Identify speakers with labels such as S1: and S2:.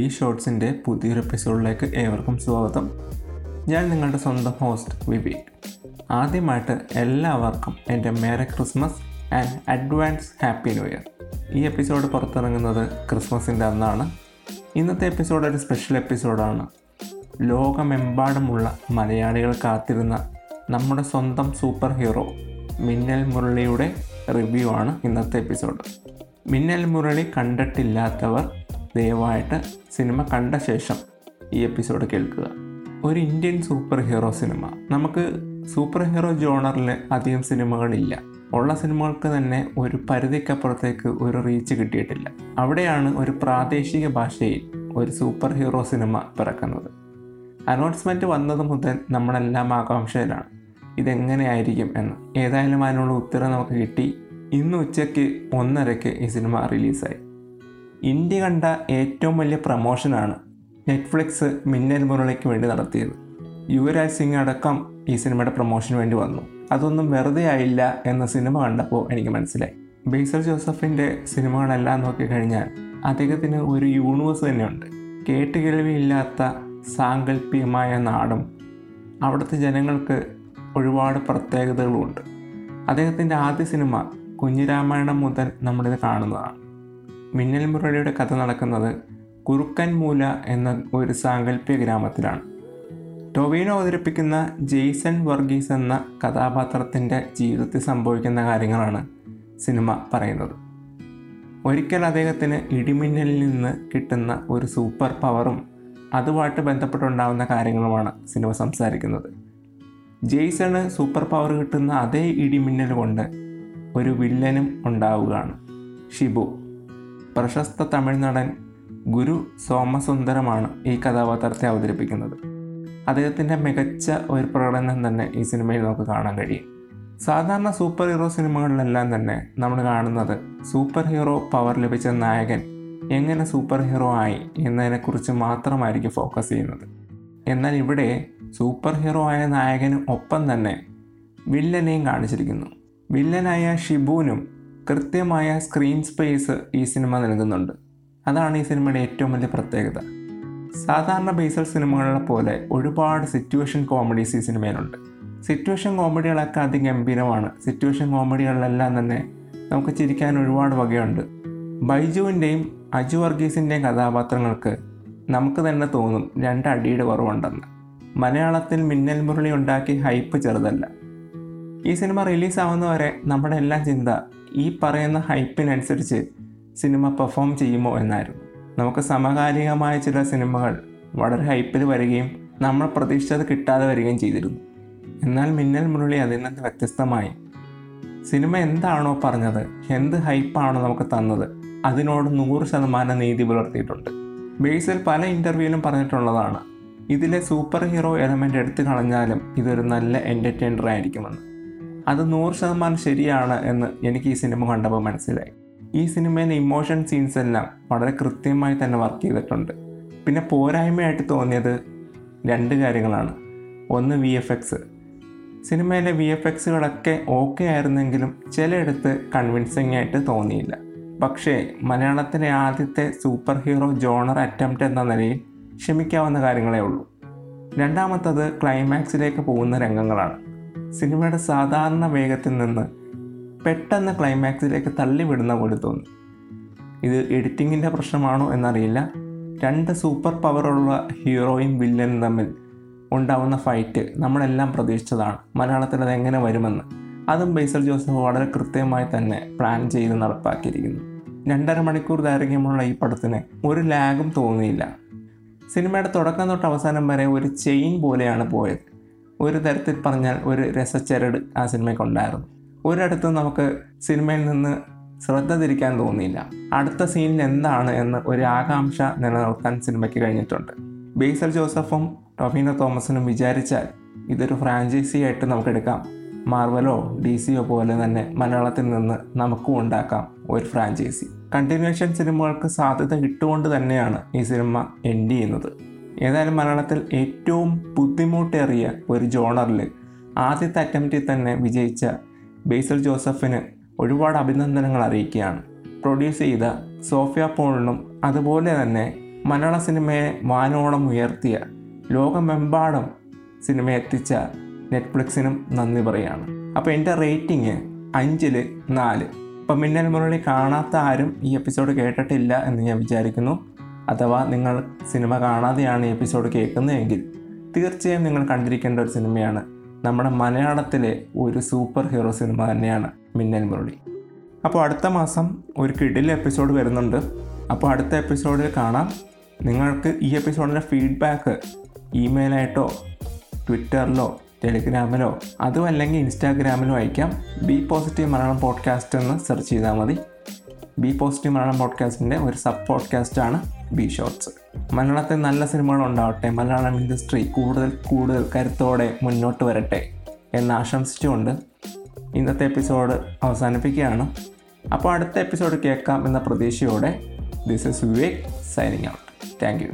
S1: B ഷോർട്സിന്റെ പുതിയൊരു എപ്പിസോഡിലേക്ക് ഏവർക്കും സ്വാഗതം. ഞാൻ നിങ്ങളുടെ സ്വന്തം ഹോസ്റ്റ് വിവേക്. ആദ്യമായിട്ട് എല്ലാവർക്കും എന്റെ merry Christmas and advance happy new year. ഈ എപ്പിസോഡ് പുറത്തിറങ്ങുന്നത് ക്രിസ്മസിന്റെ അന്നാണ്. ഇന്നത്തെ എപ്പിസോഡ് ഒരു സ്പെഷ്യൽ എപ്പിസോഡാണ് ലോകമെമ്പാടുമുള്ള മലയാളികൾ കാത്തിരുന്ന നമ്മുടെ സ്വന്തം സൂപ്പർ ഹീറോ മിന്നൽ മുരളിയുടെ റിവ്യൂ ആണ് ഇന്നത്തെ എപ്പിസോഡ് മിന്നൽ മുരളി കണ്ടിട്ടില്ലാത്തവർ ദയവായിട്ട് സിനിമ കണ്ട ശേഷം ഈ എപ്പിസോഡ് കേൾക്കുക. ഒരു ഇന്ത്യൻ സൂപ്പർ ഹീറോ സിനിമ. നമുക്ക് സൂപ്പർ ഹീറോ ജോണറിൽ അധികം സിനിമകളില്ല. ഉള്ള സിനിമകൾക്ക് തന്നെ ഒരു പരിധിക്കപ്പുറത്തേക്ക് ഒരു റീച്ച് കിട്ടിയിട്ടില്ല. അവിടെയാണ് ഒരു പ്രാദേശിക ഭാഷയിൽ ഒരു സൂപ്പർ ഹീറോ സിനിമ പിറക്കുന്നത്. അനൗൺസ്മെന്റ് വന്നത് മുതൽ നമ്മളെല്ലാം ആകാംക്ഷയിലാണ്. ഇതെങ്ങനെയായിരിക്കും എന്ന്. ഏതായാലും അതിനുള്ള ഉത്തരം നമുക്ക് കിട്ടി. ഇന്ന് ഉച്ചയ്ക്ക് ഒന്നരയ്ക്ക് ഈ സിനിമ റിലീസായി. ഇന്ത്യ കണ്ട ഏറ്റവും വലിയ പ്രമോഷനാണ് നെറ്റ്ഫ്ലിക്സ് മിന്നൽ മുരളിക്ക് വേണ്ടി നടത്തിയത്. യുവരാജ് സിംഗ് അടക്കം ഈ സിനിമയുടെ പ്രൊമോഷന് വേണ്ടി വന്നു. അതൊന്നും വെറുതെ ആയില്ല എന്ന സിനിമ കണ്ടപ്പോൾ എനിക്ക് മനസ്സിലായി. ബേസൽ ജോസഫിന്റെ സിനിമകളെല്ലാം നോക്കിക്കഴിഞ്ഞാൽ അദ്ദേഹത്തിന് ഒരു യൂണിവേഴ്സ് തന്നെയുണ്ട്. കേട്ടുകേൾവിയില്ലാത്ത സാങ്കല്പികമായ നാടും അവിടുത്തെ ജനങ്ങൾക്ക് ഒരുപാട് പ്രത്യേകതകളുമുണ്ട്. അദ്ദേഹത്തിന്റെ ആദ്യ സിനിമ കുഞ്ഞിരാമായണം മുതൽ നമ്മളിത് കാണുന്നതാണ്. മിന്നൽ മുരളിയുടെ കഥ നടക്കുന്നത് കുറുക്കൻമൂല എന്ന ഒരു സാങ്കല്പിക ഗ്രാമത്തിലാണ്. ടൊവീനോ അവതരിപ്പിക്കുന്ന ജെയ്സൺ വർഗീസ് എന്ന കഥാപാത്രത്തിന്റെ ജീവിതത്തിൽ സംഭവിക്കുന്ന കാര്യങ്ങളാണ് സിനിമ പറയുന്നത്. ഒരിക്കൽ അദ്ദേഹത്തിന് ഇടിമിന്നലിൽ നിന്ന് കിട്ടുന്ന ഒരു സൂപ്പർ പവറും അതുമായിട്ട് ബന്ധപ്പെട്ടുണ്ടാകുന്ന കാര്യങ്ങളുമാണ് സിനിമ സംസാരിക്കുന്നത്. ജെയ്സണ് സൂപ്പർ പവർ കിട്ടുന്ന അതേ ഇടിമിന്നൽ കൊണ്ട് ഒരു വില്ലനും ഉണ്ടാവുകയാണ്. ഷിബു പ്രശസ്ത തമിഴ് നടൻ ഗുരു സോമസുന്ദരമാണ് ഈ കഥാപാത്രത്തെ അവതരിപ്പിക്കുന്നത്. അദ്ദേഹത്തിന്റെ മികച്ച ഒരു പ്രകടനം തന്നെ ഈ സിനിമയിൽ നമുക്ക് കാണാൻ കഴിയും. സാധാരണ സൂപ്പർ ഹീറോ സിനിമകളിലെല്ലാം തന്നെ നമ്മൾ കാണുന്നത് സൂപ്പർ ഹീറോ പവർ ലഭിച്ച നായകൻ എങ്ങനെ സൂപ്പർ ഹീറോ ആയി എന്നതിനെക്കുറിച്ച് മാത്രമായിരിക്കും ഫോക്കസ് ചെയ്യുന്നത്. എന്നാൽ ഇവിടെ സൂപ്പർ ഹീറോ ആയ നായകനും ഒപ്പം തന്നെ വില്ലനെയും കാണിച്ചിരിക്കുന്നു. വില്ലനായ ഷിബുവിനും കൃത്യമായ സ്ക്രീൻ സ്പേസ് ഈ സിനിമ നൽകുന്നുണ്ട്. അതാണ് ഈ സിനിമയുടെ ഏറ്റവും വലിയ പ്രത്യേകത. സാധാരണ ബേസൽ സിനിമകളെ പോലെ ഒരുപാട് സിറ്റുവേഷൻ കോമഡീസ് ഈ സിനിമയിലുണ്ട് സിറ്റുവേഷൻ കോമഡികളൊക്കെ അതിഗംഭീരമാണ്. സിറ്റുവേഷൻ കോമഡികളിലെല്ലാം തന്നെ നമുക്ക് ചിരിക്കാൻ ഒരുപാട് വകയുണ്ട്. ബൈജുവിന്റെയും അജു വർഗീസിന്റെയും കഥാപാത്രങ്ങൾക്ക് നമുക്ക് തന്നെ തോന്നും രണ്ട് രണ്ടടിയുടെ കുറവുണ്ടെന്ന്. മലയാളത്തിൽ മിന്നൽ മുരളി ഉണ്ടാക്കി ഹൈപ്പ് ചെറുതല്ല. ഈ സിനിമ റിലീസാവുന്നവരെ നമ്മുടെ എല്ലാം ചിന്ത ഈ പറയുന്ന ഹൈപ്പിനനുസരിച്ച് സിനിമ പെർഫോം ചെയ്യുമോ എന്നായിരുന്നു. നമുക്ക് സമകാലികമായ ചില സിനിമകൾ വളരെ ഹൈപ്പിൽ വരികയും നമ്മൾ പ്രതീക്ഷിച്ചത് കിട്ടാതെ വരികയും ചെയ്തിരുന്നു. എന്നാൽ മിന്നൽ മുരളി അതിൽ നിന്ന് വ്യത്യസ്തമായി സിനിമ എന്താണോ പറഞ്ഞത് എന്ത് ഹൈപ്പാണോ നമുക്ക് തന്നത് അതിനോട് നൂറ് ശതമാനം നീതി പുലർത്തിയിട്ടുണ്ട്. ബേസിൽ പല ഇന്റർവ്യൂവിലും പറഞ്ഞിട്ടുള്ളതാണ് ഇതിലെ സൂപ്പർ ഹീറോ എലമെന്റ് എടുത്തു കളഞ്ഞാലും ഇതൊരു നല്ല എന്റർടൈനർ ആയിരിക്കുമെന്ന് അത് നൂറ് ശതമാനം ശരിയാണ് എന്ന് എനിക്ക് ഈ സിനിമ കണ്ടപ്പോൾ മനസ്സിലായി. ഈ സിനിമയിലെ ഇമോഷൻ സീൻസ് എല്ലാം വളരെ കൃത്യമായി തന്നെ വർക്ക് ചെയ്തിട്ടുണ്ട്. പിന്നെ പോരായ്മയായിട്ട് തോന്നിയത് രണ്ട് കാര്യങ്ങളാണ്. ഒന്ന് വി എഫ് എക്സ് സിനിമയിലെ വി എഫ് എക്സുകളൊക്കെ ഓക്കെ ആയിരുന്നെങ്കിലും ചിലയിടത്ത് കൺവിൻസിങ് ആയിട്ട് തോന്നിയില്ല. പക്ഷേ മലയാളത്തിലെ ആദ്യത്തെ സൂപ്പർ ഹീറോ ജോണർ അറ്റംപ്റ്റ് എന്ന നിലയിൽ ക്ഷമിക്കാവുന്ന കാര്യങ്ങളേ ഉള്ളൂ. രണ്ടാമത്തത് ക്ലൈമാക്സിലേക്ക് പോകുന്ന രംഗങ്ങളാണ്. സിനിമയുടെ സാധാരണ വേഗത്തിൽ നിന്ന് പെട്ടെന്ന് ക്ലൈമാക്സിലേക്ക് തള്ളിവിടുന്ന പോലെ തോന്നി. ഇത് എഡിറ്റിങ്ങിന്റെ പ്രശ്നമാണോ എന്നറിയില്ല. രണ്ട് സൂപ്പർ പവറുള്ള ഹീറോയും വില്ലനും തമ്മിൽ ഉണ്ടാവുന്ന ഫൈറ്റ് നമ്മളെല്ലാം പ്രതീക്ഷിച്ചതാണ്. മലയാളത്തിൽ അത് എങ്ങനെ വരുമെന്ന്. അതും ബേസൽ ജോസഫ് വളരെ കൃത്യമായി തന്നെ പ്ലാൻ ചെയ്ത് നടപ്പാക്കിയിരിക്കുന്നു. രണ്ടര മണിക്കൂർ ദൈർഘ്യമുള്ള ഈ പടത്തിന് ഒരു ലാഗും തോന്നിയില്ല. സിനിമയുടെ തുടക്കം തൊട്ട് അവസാനം വരെ ഒരു ചെയിൻ പോലെയാണ് പോയത്. ഒരു തരത്തിൽ പറഞ്ഞാൽ ഒരു രസച്ചരട് ആ സിനിമയ്ക്കുണ്ടായിരുന്നു. ഒരിടത്ത് നമുക്ക് സിനിമയിൽ നിന്ന് ശ്രദ്ധ തിരിക്കാൻ തോന്നിയില്ല. അടുത്ത സീനിൽ എന്താണ് എന്ന് ഒരു ആകാംക്ഷ നിലനിർത്താൻ സിനിമയ്ക്ക് കഴിഞ്ഞിട്ടുണ്ട്. ബേസൽ ജോസഫും ടൊഫീനോ തോമസിനും വിചാരിച്ചാൽ ഇതൊരു ഫ്രാഞ്ചൈസി ആയിട്ട് നമുക്ക് എടുക്കാം മാർവലോ ഡി സിയോ പോലെ തന്നെ മലയാളത്തിൽ നിന്ന് നമുക്കും ഉണ്ടാക്കാം ഒരു ഫ്രാഞ്ചൈസി. കണ്ടിന്യൂഷൻ സിനിമകൾക്ക് സാധ്യത കിട്ടുകൊണ്ട് തന്നെയാണ് ഈ സിനിമ എൻഡ് ചെയ്യുന്നത്. ഏതായാലും മലയാളത്തിൽ ഏറ്റവും ബുദ്ധിമുട്ടേറിയ ഒരു ജോണറിൽ ആദ്യത്തെ അറ്റംപ്റ്റിൽ തന്നെ വിജയിച്ച ബേസൽ ജോസഫിന് ഒരുപാട് അഭിനന്ദനങ്ങൾ അറിയിക്കുകയാണ്. പ്രൊഡ്യൂസ് ചെയ്ത സോഫിയ പോളിനും അതുപോലെ തന്നെ മലയാള സിനിമയെ വാനോളം ഉയർത്തിയ ലോകമെമ്പാടും സിനിമ എത്തിച്ച നെറ്റ്ഫ്ലിക്സിനും നന്ദി പറയുകയാണ്. അപ്പോൾ എന്റെ റേറ്റിംഗ് അഞ്ചിൽ നാല്. അപ്പം മിന്നൽ മുരളി കാണാത്ത ആരും ഈ എപ്പിസോഡ് കേട്ടിട്ടില്ല എന്ന് ഞാൻ വിചാരിക്കുന്നു. അഥവാ നിങ്ങൾ സിനിമ കാണാതെയാണ് ഈ എപ്പിസോഡ് കേൾക്കുന്നതെങ്കിൽ തീർച്ചയായും നിങ്ങൾ കണ്ടിരിക്കേണ്ട ഒരു സിനിമയാണ്. നമ്മുടെ മലയാളത്തിലെ ഒരു സൂപ്പർ ഹീറോ സിനിമ തന്നെയാണ് മിന്നൽ മുരളി. അപ്പോൾ അടുത്ത മാസം ഒരു കിടിൽ എപ്പിസോഡ് വരുന്നുണ്ട്. അപ്പോൾ അടുത്ത എപ്പിസോഡിൽ കാണാം. നിങ്ങൾക്ക് ഈ എപ്പിസോഡിന്റെ ഫീഡ്ബാക്ക് ഇമെയിലായിട്ടോ ട്വിറ്ററിലോ ടെലിഗ്രാമിലോ അതുമല്ലെങ്കിൽ ഇൻസ്റ്റാഗ്രാമിലോ അയക്കാം. ബി പോസിറ്റീവ് മലയാളം പോഡ്കാസ്റ്റ് എന്ന് സെർച്ച് ചെയ്താൽ മതി. ബി പോസിറ്റീവ് മലയാളം പോഡ്കാസ്റ്റിന്റെ ഒരു സബ് പോഡ്കാസ്റ്റാണ് ബി ഷോർട്സ്. മലയാളത്തിൽ നല്ല സിനിമകൾ ഉണ്ടാവട്ടെ മലയാളം ഇൻഡസ്ട്രി കൂടുതൽ കൂടുതൽ കരുത്തോടെ മുന്നോട്ട് വരട്ടെ എന്ന് ആശംസിച്ചുകൊണ്ട് ഇന്നത്തെ എപ്പിസോഡ് അവസാനിപ്പിക്കുകയാണ്. അപ്പോൾ അടുത്ത എപ്പിസോഡ് കേൾക്കാം എന്ന പ്രതീക്ഷയോടെ this is Vivek signing out thank you